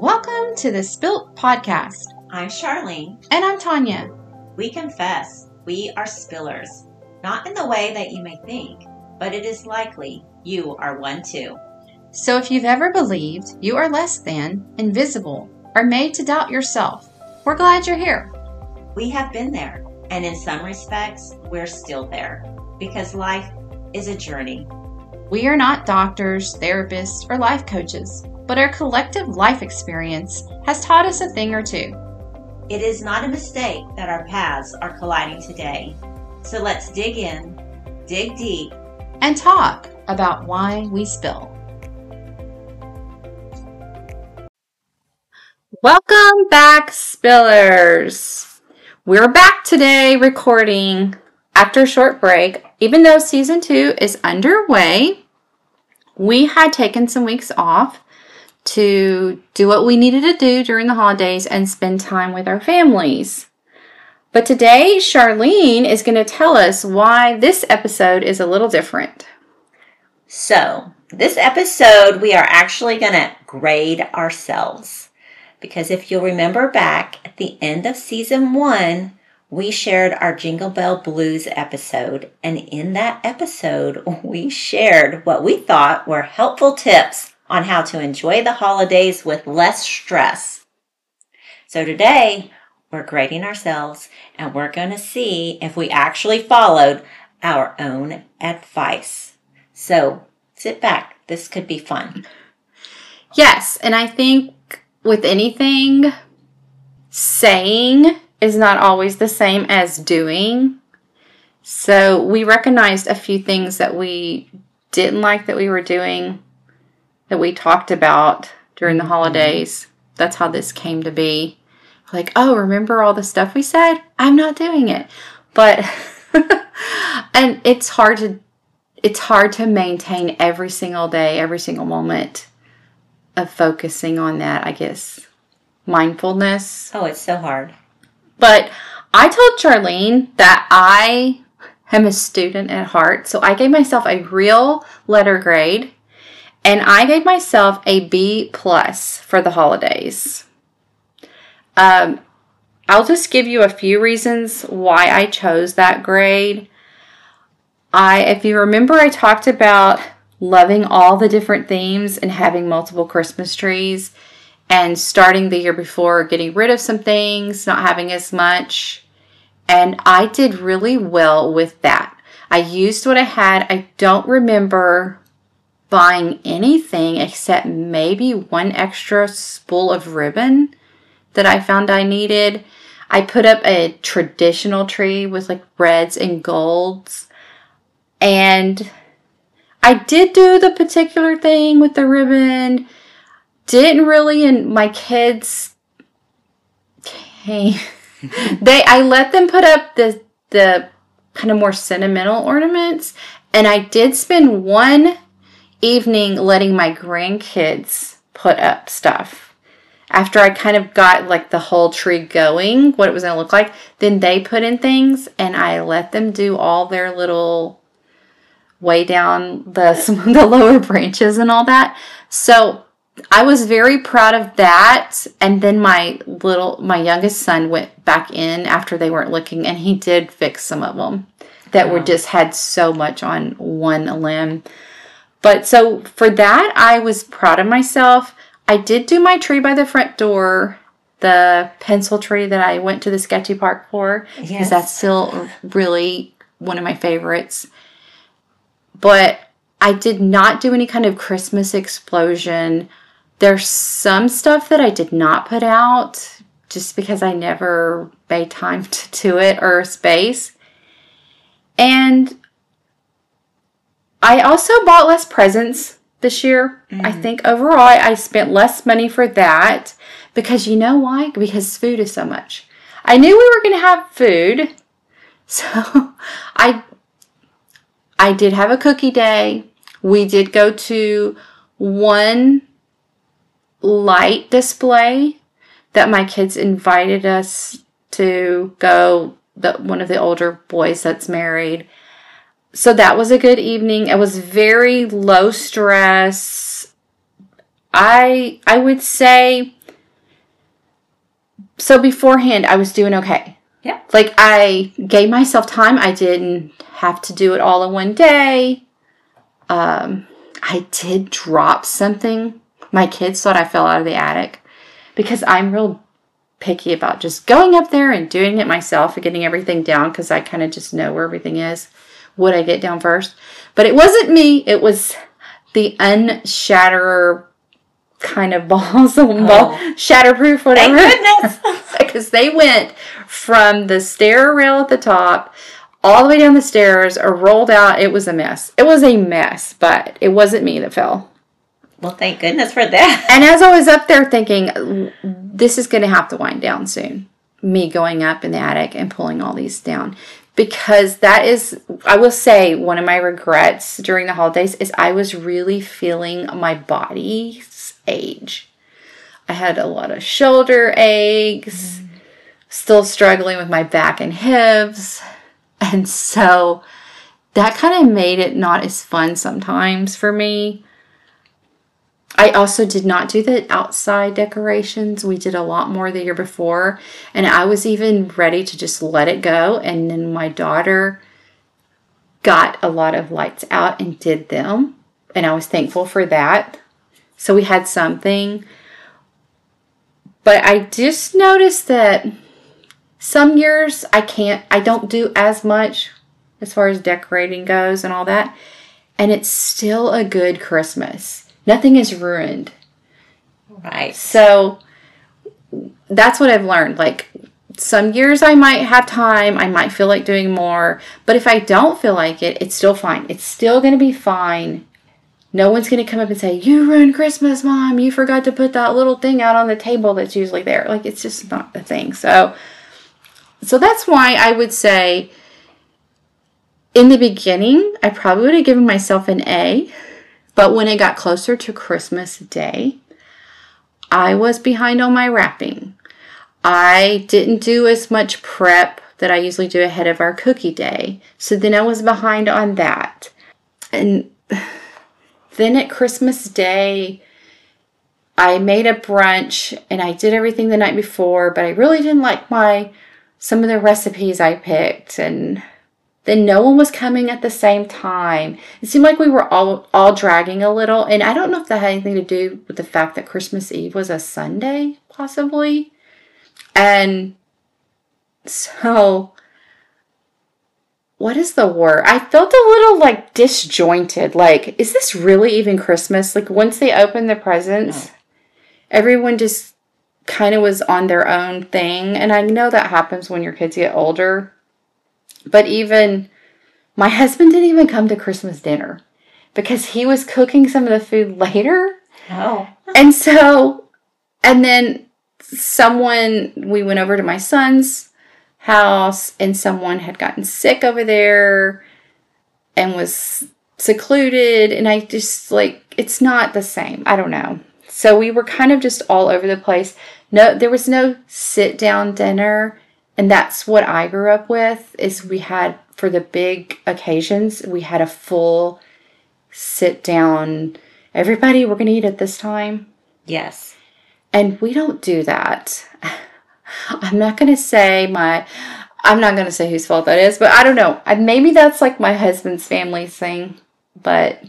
Welcome to the Spilt Podcast. I'm Charlene. And I'm Tonya. We confess we are spillers, not in the way that you may think, but it is likely you are one too. So if you've ever believed you are less than, invisible, or made to doubt yourself, we're glad you're here. We have been there, and in some respects, we're still there because life is a journey. We are not doctors, therapists, or life coaches, but our collective life experience has taught us a thing or two. It is not a mistake that our paths are colliding today. So let's dig in, dig deep, and talk about why we spill. Welcome back, Spillers. We're back today recording after a short break. Even though season two is underway, we had taken some weeks off to do what we needed to do during the holidays and spend time with our families. But today, Charlene is going to tell us why this episode is a little different. So, this episode, we are actually going to grade ourselves. Because if you'll remember back at the end of season one, we shared our Jingle Bell Blues episode. And in that episode, we shared what we thought were helpful tips on how to enjoy the holidays with less stress. So today, we're grading ourselves and we're going to see if we actually followed our own advice. So sit back. This could be fun. Yes. And I think with anything, saying is not always the same as doing. So we recognized a few things that we didn't like that we were doing that we talked about during the mm-hmm. holidays. That's how this came to be. Like, oh, remember all the stuff we said? I'm not doing it. But and it's hard to it's hard to maintain every single day, every single moment of focusing on that, I guess. Mindfulness. Oh, it's so hard. But I told Charlene that I am a student at heart, so I gave myself a real letter grade and I gave myself a B plus for the holidays. Um, I'll just give you a few reasons why I chose that grade. I, if you remember, I talked about loving all the different themes and having multiple Christmas trees and starting the year before getting rid of some things, not having as much. And I did really well with that. I used what I had. I don't remember buying anything except maybe one extra spool of ribbon that I found I needed. I put up a traditional tree with like reds and golds. And I did do the particular thing with the ribbon. Didn't really, and my kids came. they, I let them put up the the kind of more sentimental ornaments, and I did spend one evening letting my grandkids put up stuff. After I kind of got like the whole tree going, what it was going to look like, then they put in things and I let them do all their little way down the some, the lower branches and all that. So I was very proud of that. And then my little my youngest son went back in after they weren't looking and he did fix some of them that were just had so much on one limb. But so for that, I was proud of myself. I did do my tree by the front door, the pencil tree that I went to the sketchy park for, because yes. that's still really one of my favorites. But I did not do any kind of Christmas explosion. There's some stuff that I did not put out just because I never made time to do it or space. And I also bought less presents this year. Mm-hmm. I think overall I spent less money for that because you know why? Because food is so much. I knew we were going to have food. So I I did have a cookie day. We did go to one light display that my kids invited us to go the one of the older boys that's married so that was a good evening. It was very low stress. I I would say so beforehand, I was doing okay. Yeah. Like I gave myself time. I didn't have to do it all in one day. Um, I did drop something. My kids thought I fell out of the attic because I'm real picky about just going up there and doing it myself and getting everything down because I kind of just know where everything is. Would I get down first? But it wasn't me. It was the unshatterer kind of balls, oh. ball, Oh. shatterproof, whatever Thank goodness. because they went from the stair rail at the top all the way down the stairs or rolled out. It was a mess. It was a mess, but it wasn't me that fell. well, thank goodness for that. And as I was up there thinking, this is going to have to wind down soon, me going up in the attic and pulling all these down. Because that is, I will say, one of my regrets during the holidays is I was really feeling my body's age. I had a lot of shoulder aches, still struggling with my back and hips. And so that kind of made it not as fun sometimes for me. I also did not do the outside decorations. We did a lot more the year before, and I was even ready to just let it go. And then my daughter got a lot of lights out and did them, and I was thankful for that. So we had something. But I just noticed that some years I can't, I don't do as much as far as decorating goes and all that. And it's still a good Christmas. Nothing is ruined. Right. So that's what I've learned. Like some years I might have time, I might feel like doing more, but if I don't feel like it, it's still fine. It's still going to be fine. No one's going to come up and say, "You ruined Christmas, mom. You forgot to put that little thing out on the table that's usually there." Like it's just not a thing. So so that's why I would say in the beginning, I probably would have given myself an A, but when it got closer to Christmas Day, I was behind on my wrapping. I didn't do as much prep that I usually do ahead of our cookie day. So then I was behind on that. And then at Christmas Day, I made a brunch and I did everything the night before, but I really didn't like my some of the recipes I picked and then no one was coming at the same time. It seemed like we were all all dragging a little, and I don't know if that had anything to do with the fact that Christmas Eve was a Sunday, possibly. And so what is the word? I felt a little like disjointed. Like, is this really even Christmas? Like once they opened the presents, oh. everyone just kind of was on their own thing. And I know that happens when your kids get older. But even my husband didn't even come to Christmas dinner because he was cooking some of the food later. Oh. And so, and then someone, we went over to my son's house and someone had gotten sick over there and was secluded. And I just like, it's not the same. I don't know. So we were kind of just all over the place. No, there was no sit down dinner. And that's what I grew up with is we had for the big occasions, we had a full sit down everybody we're going to eat at this time. Yes. And we don't do that. I'm not going to say my, I'm not going to say whose fault that is, but I don't know. Maybe that's like my husband's family's thing, but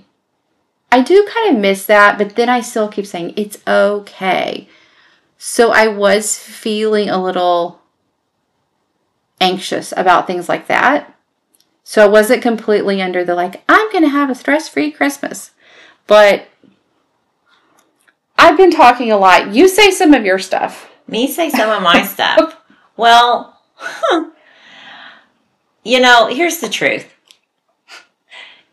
I do kind of miss that. But then I still keep saying it's okay. So I was feeling a little anxious about things like that. So I wasn't completely under the like, I'm going to have a stress free Christmas. But I've been talking a lot. You say some of your stuff. Me say some of my stuff. Well, you know, here's the truth.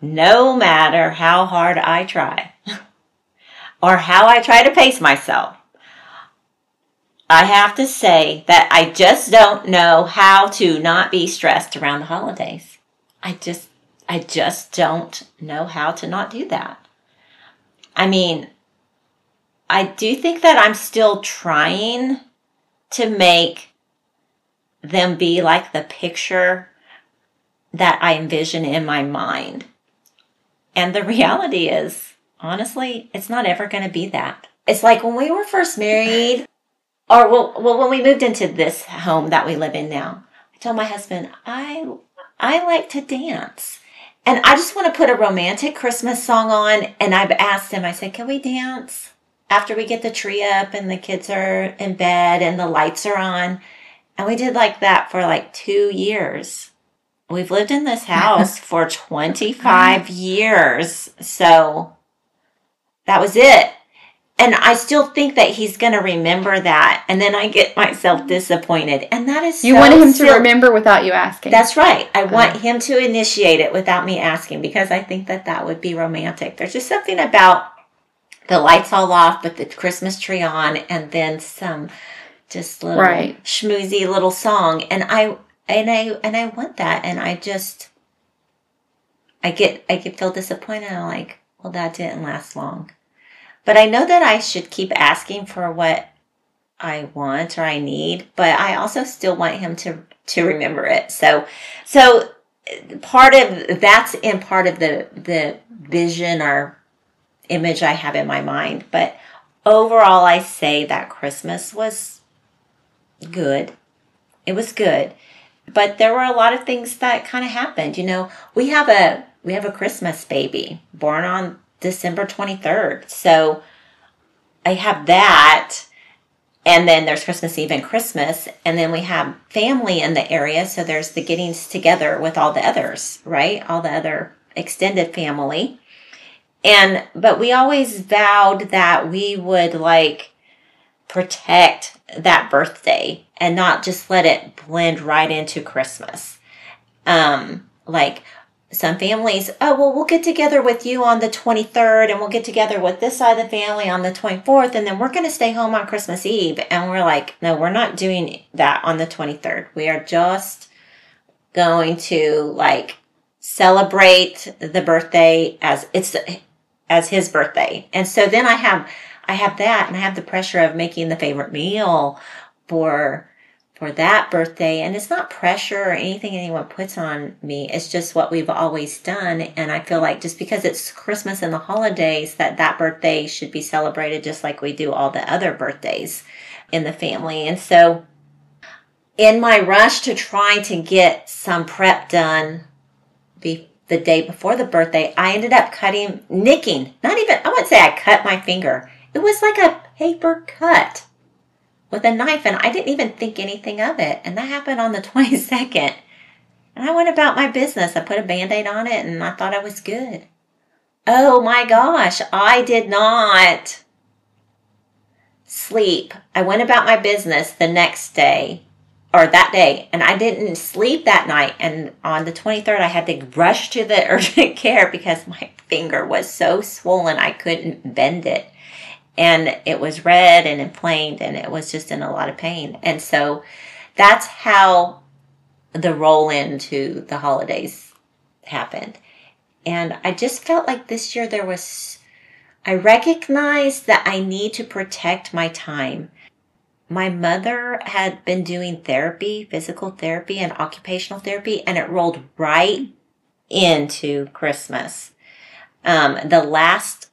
No matter how hard I try or how I try to pace myself, I have to say that I just don't know how to not be stressed around the holidays. I just I just don't know how to not do that. I mean, I do think that I'm still trying to make them be like the picture that I envision in my mind. And the reality is, honestly, it's not ever going to be that. It's like when we were first married, or well, well, when we moved into this home that we live in now, I told my husband, I, I like to dance. And I just want to put a romantic Christmas song on. And I've asked him, I said, can we dance after we get the tree up and the kids are in bed and the lights are on? And we did like that for like two years. We've lived in this house for 25 years. So that was it. And I still think that he's going to remember that. And then I get myself disappointed. And that is You so wanted him silly. to remember without you asking. That's right. I want Uh. him to initiate it without me asking because I think that that would be romantic. There's just something about the lights all off, but the Christmas tree on, and then some just little Right. schmoozy little song. And I and I and I want that. And I just I get I get feel disappointed. I'm like, well, that didn't last long. But I know that I should keep asking for what I want or I need, but I also still want him to to remember it. So so part of that's in part of the the vision or image I have in my mind. But overall I say that Christmas was good. It was good. But there were a lot of things that kind of happened. You know, we have a we have a Christmas baby born on December 23rd. So I have that and then there's Christmas Eve and Christmas, and then we have family in the area. So there's the gettings together with all the others, right? All the other extended family. And, but we always vowed that we would like protect that birthday and not just let it blend right into Christmas. Um, like, some families, oh, well, we'll get together with you on the 23rd and we'll get together with this side of the family on the 24th and then we're going to stay home on Christmas Eve. And we're like, no, we're not doing that on the 23rd. We are just going to like celebrate the birthday as it's as his birthday. And so then I have I have that and I have the pressure of making the favorite meal for for that birthday and it's not pressure or anything anyone puts on me. It's just what we've always done and i feel like just because it's christmas and the holidays that that birthday should be celebrated just like we do all the other birthdays in the family. And so in my rush to try to get some prep done be the day before the birthday i ended up cutting nicking not even i wouldn't say i cut my finger. It was like a paper cut with a knife and I didn't even think anything of it. And that happened on the 22nd. And I went about my business. I put a band aid on it and I thought I was good. Oh my gosh, I did not sleep. I went about my business the next day or that day and I didn't sleep that night. And on the 23rd, I had to rush to the urgent care because my finger was so swollen I couldn't bend it and it was red and inflamed and it was just in a lot of pain. And so that's how the roll into the holidays happened. And I just felt like this year there was, I recognized that I need to protect my time. My mother had been doing therapy, physical therapy, and occupational therapy, and it rolled right into Christmas. Um, the last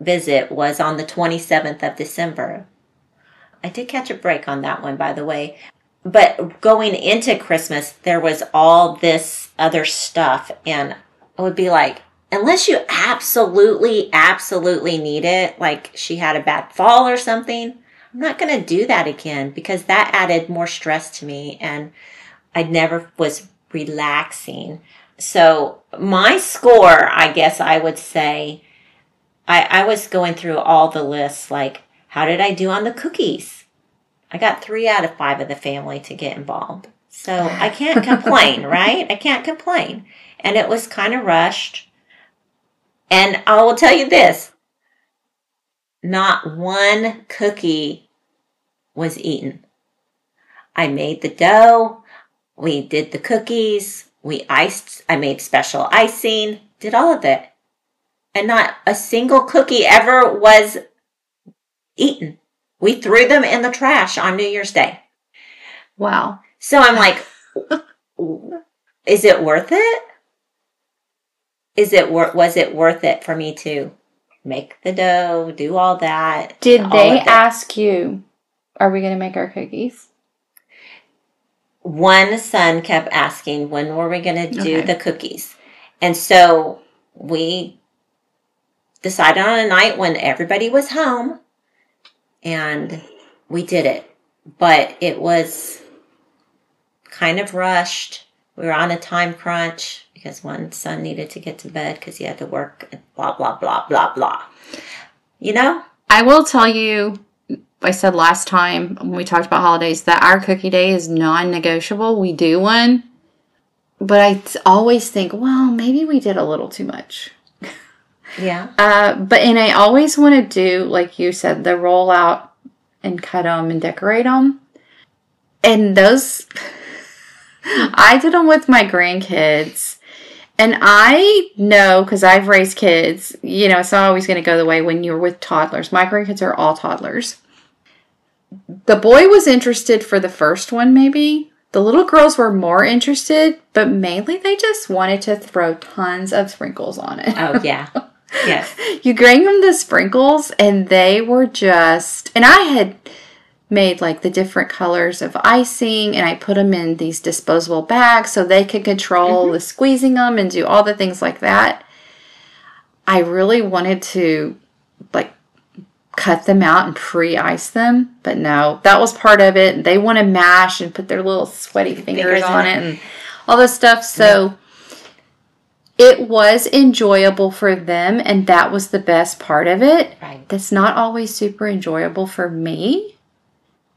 visit was on the 27th of December. I did catch a break on that one, by the way. But going into Christmas, there was all this other stuff. And I would be like, unless you absolutely, absolutely need it, like she had a bad fall or something, I'm not going to do that again because that added more stress to me. And I never was relaxing. So my score, I guess I would say, I, I was going through all the lists like how did I do on the cookies? I got three out of five of the family to get involved. So I can't complain, right? I can't complain. And it was kind of rushed. And I will tell you this not one cookie was eaten. I made the dough, we did the cookies, we iced, I made special icing, did all of it and not a single cookie ever was eaten. We threw them in the trash on New Year's Day. Wow. So I'm like, is it worth it? Is it wor- was it worth it for me to make the dough, do all that? Did all they ask you are we going to make our cookies? One son kept asking, when were we going to do Okay. the cookies? And so we decided on a night when everybody was home and we did it. But it was kind of rushed. We were on a time crunch because one son needed to get to bed because he had to work and blah, blah, blah, blah, blah. You know? I will tell you, I said last time when we talked about holidays that our cookie day is non negotiable. We do one, but I always think, well, maybe we did a little too much. Yeah. Uh, but, and I always want to do, like you said, the roll out and cut them and decorate them. And those, I did them with my grandkids. And I know because I've raised kids, you know, it's not always going to go the way when you're with toddlers. My grandkids are all toddlers. The boy was interested for the first one, maybe. The little girls were more interested, but mainly they just wanted to throw tons of sprinkles on it. Oh, yeah. yes. You bring them the sprinkles, and they were just. And I had made like the different colors of icing, and I put them in these disposable bags so they could control mm-hmm. the squeezing them and do all the things like that. I really wanted to like cut them out and pre-ice them, but no, that was part of it. They want to mash and put their little sweaty fingers, Fingers in on it. it and all this stuff. So it was enjoyable for them, and that was the best part of it. Right. That's not always super enjoyable for me,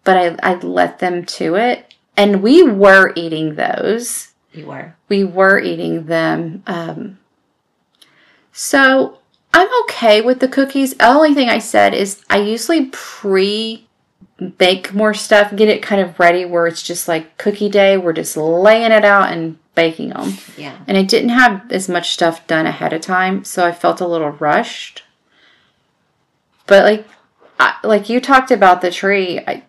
but I, I let them to it. And we were eating those. You were. We were eating them. Um, so I'm okay with the cookies. The only thing I said is I usually pre bake more stuff, get it kind of ready where it's just like cookie day. We're just laying it out and baking them. Yeah. And I didn't have as much stuff done ahead of time, so I felt a little rushed. But like, I, like you talked about the tree, I,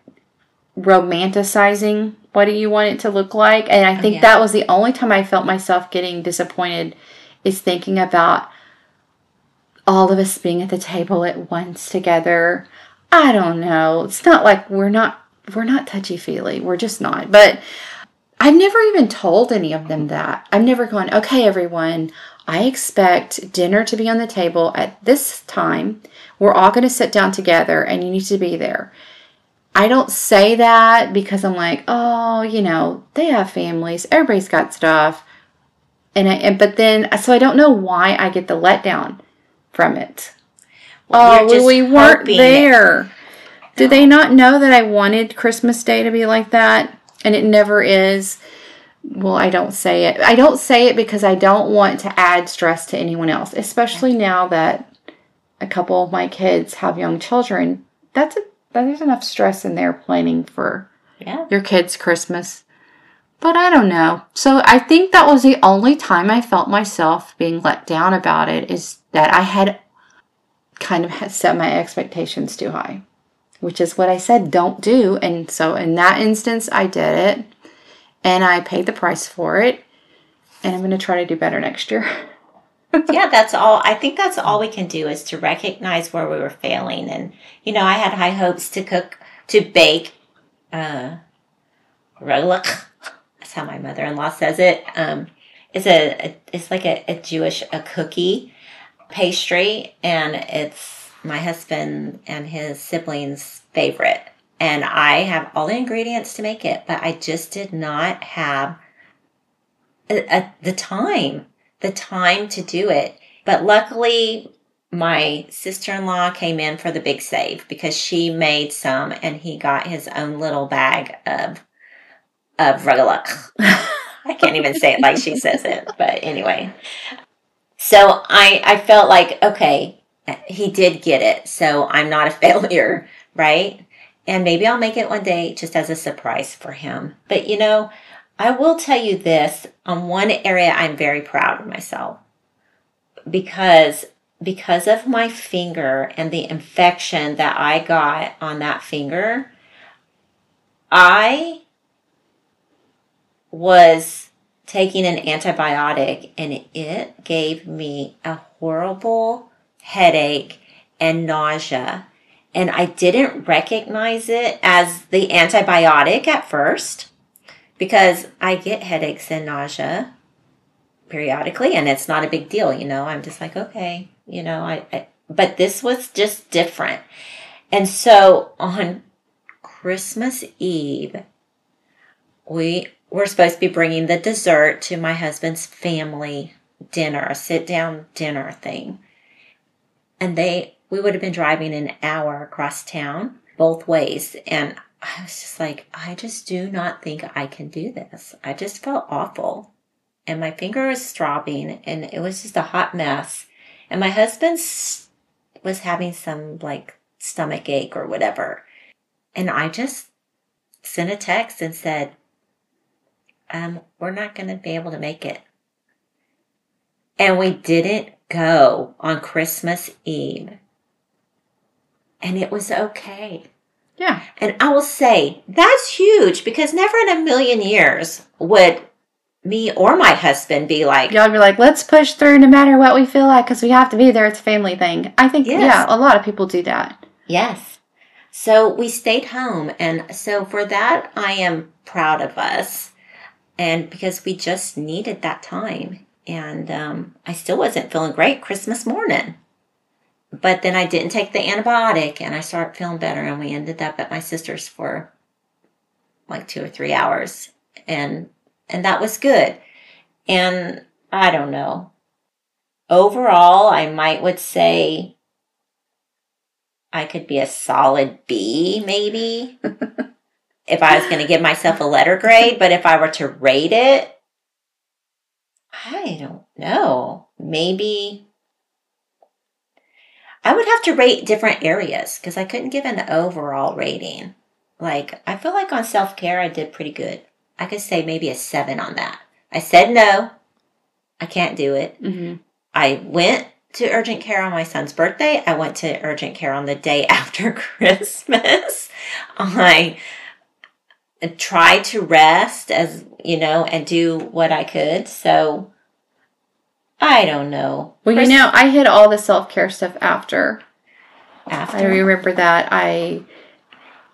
romanticizing what do you want it to look like, and I oh, think yeah. that was the only time I felt myself getting disappointed, is thinking about all of us being at the table at once together. I don't know. It's not like we're not we're not touchy feely. We're just not. But I've never even told any of them that. I've never gone, okay, everyone, I expect dinner to be on the table at this time. We're all going to sit down together and you need to be there. I don't say that because I'm like, oh, you know, they have families, everybody's got stuff. And, I, and but then, so I don't know why I get the letdown from it. Well, Oh, you're we weren't there. Did they not know that I wanted Christmas Day to be like that? And it never is. Well, I don't say it. I don't say it because I don't want to add stress to anyone else, especially now that a couple of my kids have young children. That's a there's enough stress in there planning for Yeah. your kids' Christmas. But I don't know. So I think that was the only time I felt myself being let down about it is that I had kind of had set my expectations too high, which is what I said don't do. And so in that instance, I did it and I paid the price for it. And I'm going to try to do better next year. yeah, that's all. I think that's all we can do is to recognize where we were failing. And, you know, I had high hopes to cook, to bake, uh, ragulak. That's how my mother in law says it. Um, it's a, a it's like a, a Jewish a cookie pastry, and it's my husband and his siblings' favorite. And I have all the ingredients to make it, but I just did not have a, a, the time, the time to do it. But luckily, my sister in law came in for the big save because she made some, and he got his own little bag of of ragulak. I can't even say it like she says it, but anyway. So I I felt like okay, he did get it, so I'm not a failure, right? And maybe I'll make it one day just as a surprise for him. But you know, I will tell you this on one area I'm very proud of myself because because of my finger and the infection that I got on that finger, I was taking an antibiotic and it gave me a horrible headache and nausea. And I didn't recognize it as the antibiotic at first because I get headaches and nausea periodically and it's not a big deal, you know. I'm just like, okay, you know, I, I but this was just different. And so on Christmas Eve, we were supposed to be bringing the dessert to my husband's family dinner, a sit down dinner thing. And they, we would have been driving an hour across town both ways. And I was just like, I just do not think I can do this. I just felt awful. And my finger was throbbing and it was just a hot mess. And my husband was having some like stomach ache or whatever. And I just sent a text and said, um, we're not going to be able to make it. And we didn't go on Christmas Eve. And it was okay. Yeah. And I will say that's huge because never in a million years would me or my husband be like, Y'all be like, let's push through no matter what we feel like because we have to be there. It's a family thing. I think, Yes. yeah, a lot of people do that. Yes. So we stayed home. And so for that, I am proud of us. And because we just needed that time. And um, I still wasn't feeling great Christmas morning. But then I didn't take the antibiotic and I started feeling better. And we ended up at my sister's for like two or three hours. And and that was good. And I don't know. Overall, I might would say I could be a solid B, maybe, if I was going to give myself a letter grade. But if I were to rate it, I don't know. Maybe I would have to rate different areas because I couldn't give an overall rating. Like, I feel like on self care, I did pretty good. I could say maybe a seven on that. I said no, I can't do it. Mm-hmm. I went to urgent care on my son's birthday. I went to urgent care on the day after Christmas. I tried to rest as, you know, and do what I could. So I don't know. Well, you know, I hit all the self care stuff after. After I remember that I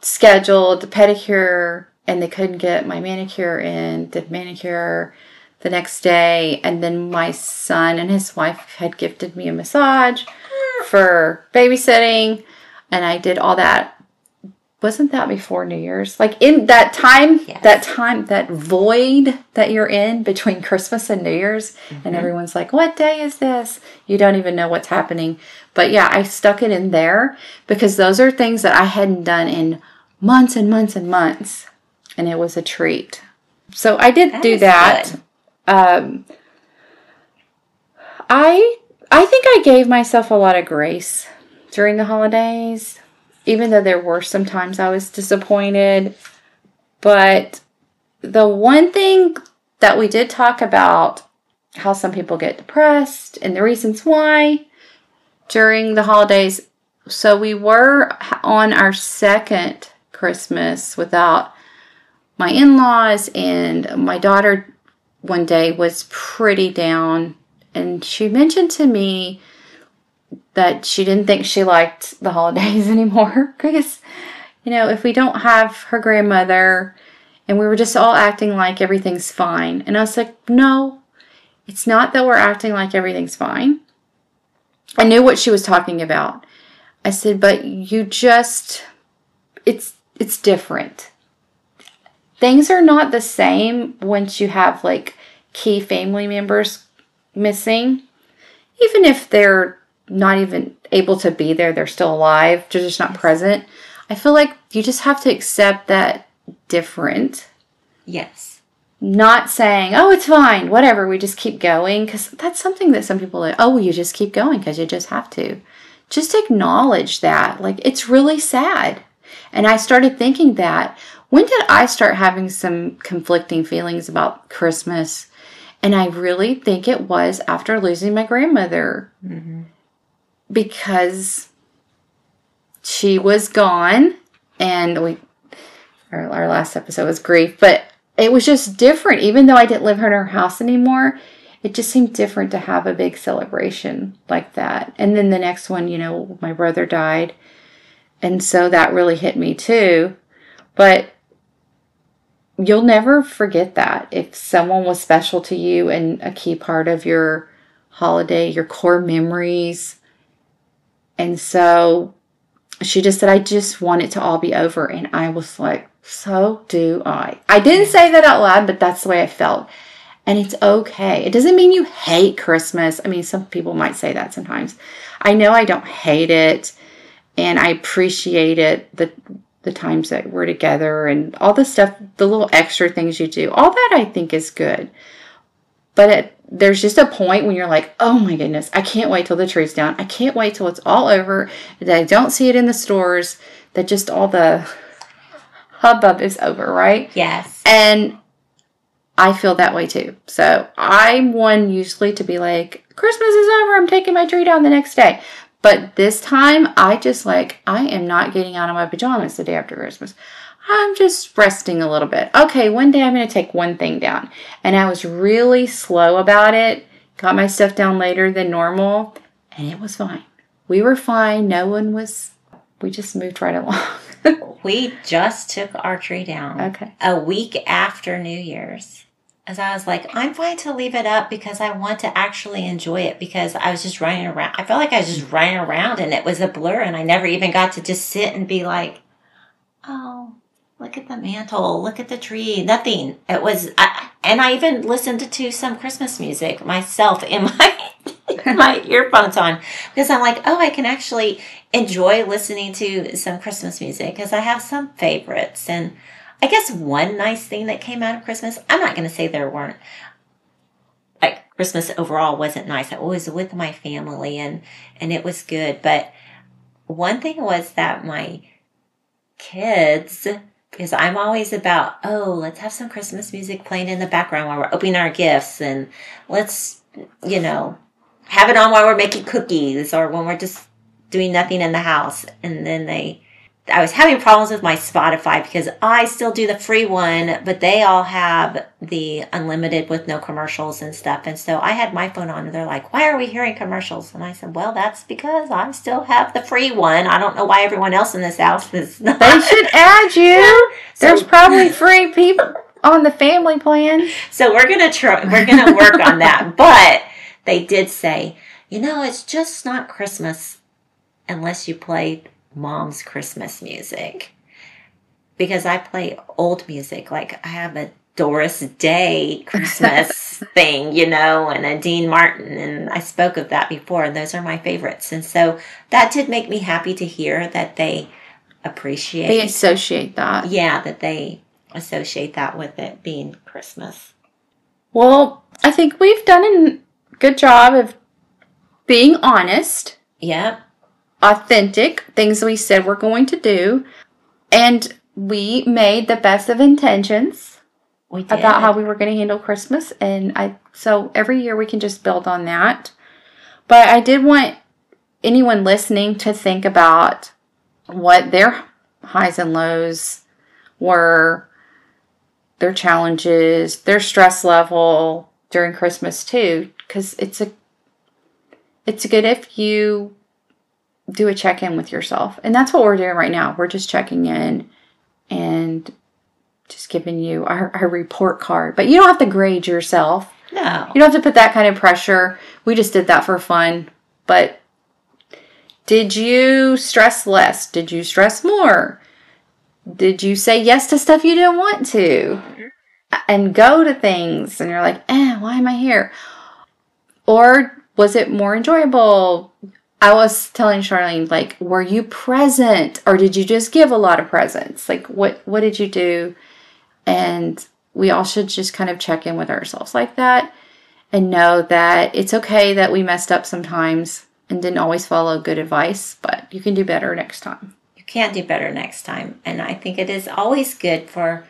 scheduled the pedicure and they couldn't get my manicure in, Did manicure the next day. And then my son and his wife had gifted me a massage mm. for babysitting. And I did all that. Wasn't that before New Year's? Like in that time, Yes. that time, that void that you're in between Christmas and New Year's, and everyone's like, What day is this? You don't even know what's happening. But yeah, I stuck it in there because those are things that I hadn't done in months and months and months. And it was a treat. So I did That do that. Um, I I think I gave myself a lot of grace during the holidays, even though there were some times I was disappointed. But the one thing that we did talk about how some people get depressed and the reasons why during the holidays. So we were on our second Christmas without my in-laws and my daughter one day was pretty down and she mentioned to me that she didn't think she liked the holidays anymore. Because you know if we don't have her grandmother and we were just all acting like everything's fine. And i was like no it's not that we're acting like everything's fine. I knew what she was talking about. I said but you just it's it's different. Things are not the same once you have like key family members missing. Even if they're not even able to be there they're still alive they're just not present. I feel like you just have to accept that different. Yes. not saying oh it's fine whatever we just keep going because that's something that some people are oh you just keep going because you just have to. Just acknowledge that like it's really sad. And i started thinking that when did i start having some conflicting feelings about christmas? And i really think it was after losing my grandmother mm-hmm. Because she was gone and we our, our last episode was grief but it was just different even though i didn't live in her house anymore it just seemed different to have a big celebration like that and then the next one you know my brother died And so that really hit me too. But you'll never forget that if someone was special to you and a key part of your holiday, your core memories. And so she just said, I just want it to all be over. And I was like, so do I. I didn't say that out loud, but that's the way I felt. And it's okay. It doesn't mean you hate Christmas. I mean, some people might say that sometimes. I know I don't hate it and I appreciate it the the times that we're together and all the stuff, the little extra things you do. All that I think is good. But it, there's just a point when you're like, oh my goodness, I can't wait till the tree's down. I can't wait till it's all over, that I don't see it in the stores, that just all the hubbub is over, right? Yes. And I feel that way too. So I'm one usually to be like, Christmas is over, I'm taking my tree down the next day. But this time, I just like, I am not getting out of my pajamas the day after Christmas. I'm just resting a little bit. Okay, one day I'm going to take one thing down. And I was really slow about it, got my stuff down later than normal, and it was fine. We were fine. No one was, we just moved right along. we just took our tree down. Okay. A week after New Year's as I was like, I'm going to leave it up because I want to actually enjoy it because I was just running around. I felt like I was just running around and it was a blur and I never even got to just sit and be like, oh, look at the mantle, look at the tree, nothing. It was, I, and I even listened to some Christmas music myself in my, my earphones on because I'm like, oh, I can actually enjoy listening to some Christmas music because I have some favorites and I guess one nice thing that came out of Christmas, I'm not going to say there weren't. Like Christmas overall wasn't nice. I was with my family and and it was good, but one thing was that my kids because I'm always about, oh, let's have some Christmas music playing in the background while we're opening our gifts and let's, you know, have it on while we're making cookies or when we're just doing nothing in the house. And then they I was having problems with my Spotify because I still do the free one, but they all have the unlimited with no commercials and stuff. And so I had my phone on and they're like, why are we hearing commercials? And I said, well, that's because I still have the free one. I don't know why everyone else in this house is not. They should add you. There's probably free people on the family plan. So we're going to try, we're going to work on that. But they did say, you know, it's just not Christmas unless you play mom's Christmas music because I play old music. Like I have a Doris Day Christmas thing, you know, and a Dean Martin. And I spoke of that before, and those are my favorites. And so that did make me happy to hear that they appreciate. They associate that. Yeah, that they associate that with it being Christmas. Well, I think we've done a good job of being honest. Yep authentic things we said we're going to do. And we made the best of intentions about how we were going to handle Christmas. And I, so every year we can just build on that. But I did want anyone listening to think about what their highs and lows were, their challenges, their stress level during Christmas too, because it's a it's good if you do a check in with yourself. And that's what we're doing right now. We're just checking in and just giving you our, our report card. But you don't have to grade yourself. No. You don't have to put that kind of pressure. We just did that for fun. But did you stress less? Did you stress more? Did you say yes to stuff you didn't want to? And go to things and you're like, eh, why am I here? Or was it more enjoyable? I was telling Charlene, like, were you present or did you just give a lot of presents? Like, what what did you do? And we all should just kind of check in with ourselves like that and know that it's okay that we messed up sometimes and didn't always follow good advice, but you can do better next time. You can do better next time. And I think it is always good for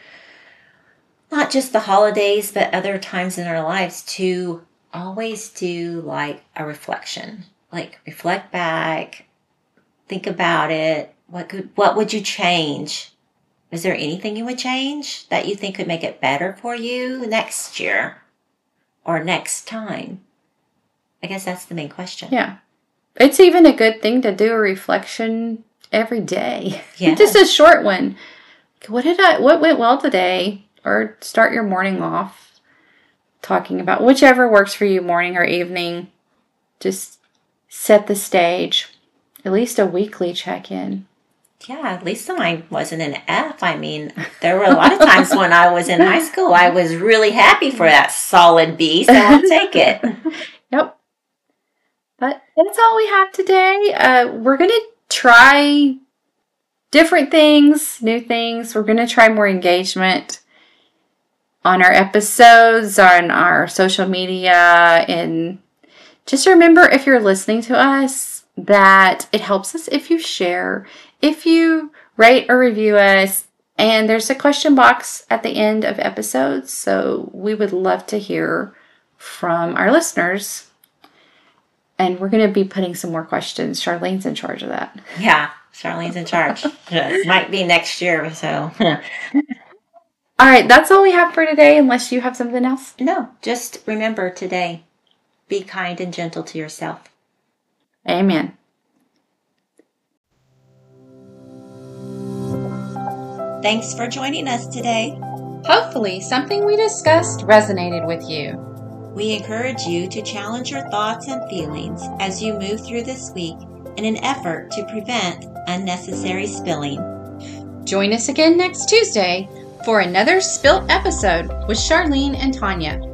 not just the holidays, but other times in our lives to always do like a reflection like reflect back, think about it. What could what would you change? Is there anything you would change that you think could make it better for you next year or next time? I guess that's the main question. Yeah. It's even a good thing to do a reflection every day. Yeah. just a short one. What did I what went well today? Or start your morning off talking about whichever works for you, morning or evening. Just set the stage. At least a weekly check-in. Yeah, at least mine wasn't an F. I mean, there were a lot of times when I was in high school, I was really happy for that solid B, so I'll take it. Yep. But that's all we have today. Uh, we're going to try different things, new things. We're going to try more engagement on our episodes, on our social media. And just remember if you're listening to us, that it helps us if you share, if you rate or review us. And there's a question box at the end of episodes. So we would love to hear from our listeners. And we're going to be putting some more questions. Charlene's in charge of that. Yeah, Charlene's in charge. Might be next year, so. All right, that's all we have for today, unless you have something else. no, just remember today be kind and gentle to yourself. Amen. Thanks for joining us today. Hopefully, something we discussed resonated with you. We encourage you to challenge your thoughts and feelings as you move through this week in an effort to prevent unnecessary spilling. Join us again next Tuesday for another Spilt episode with Charlene and Tonya.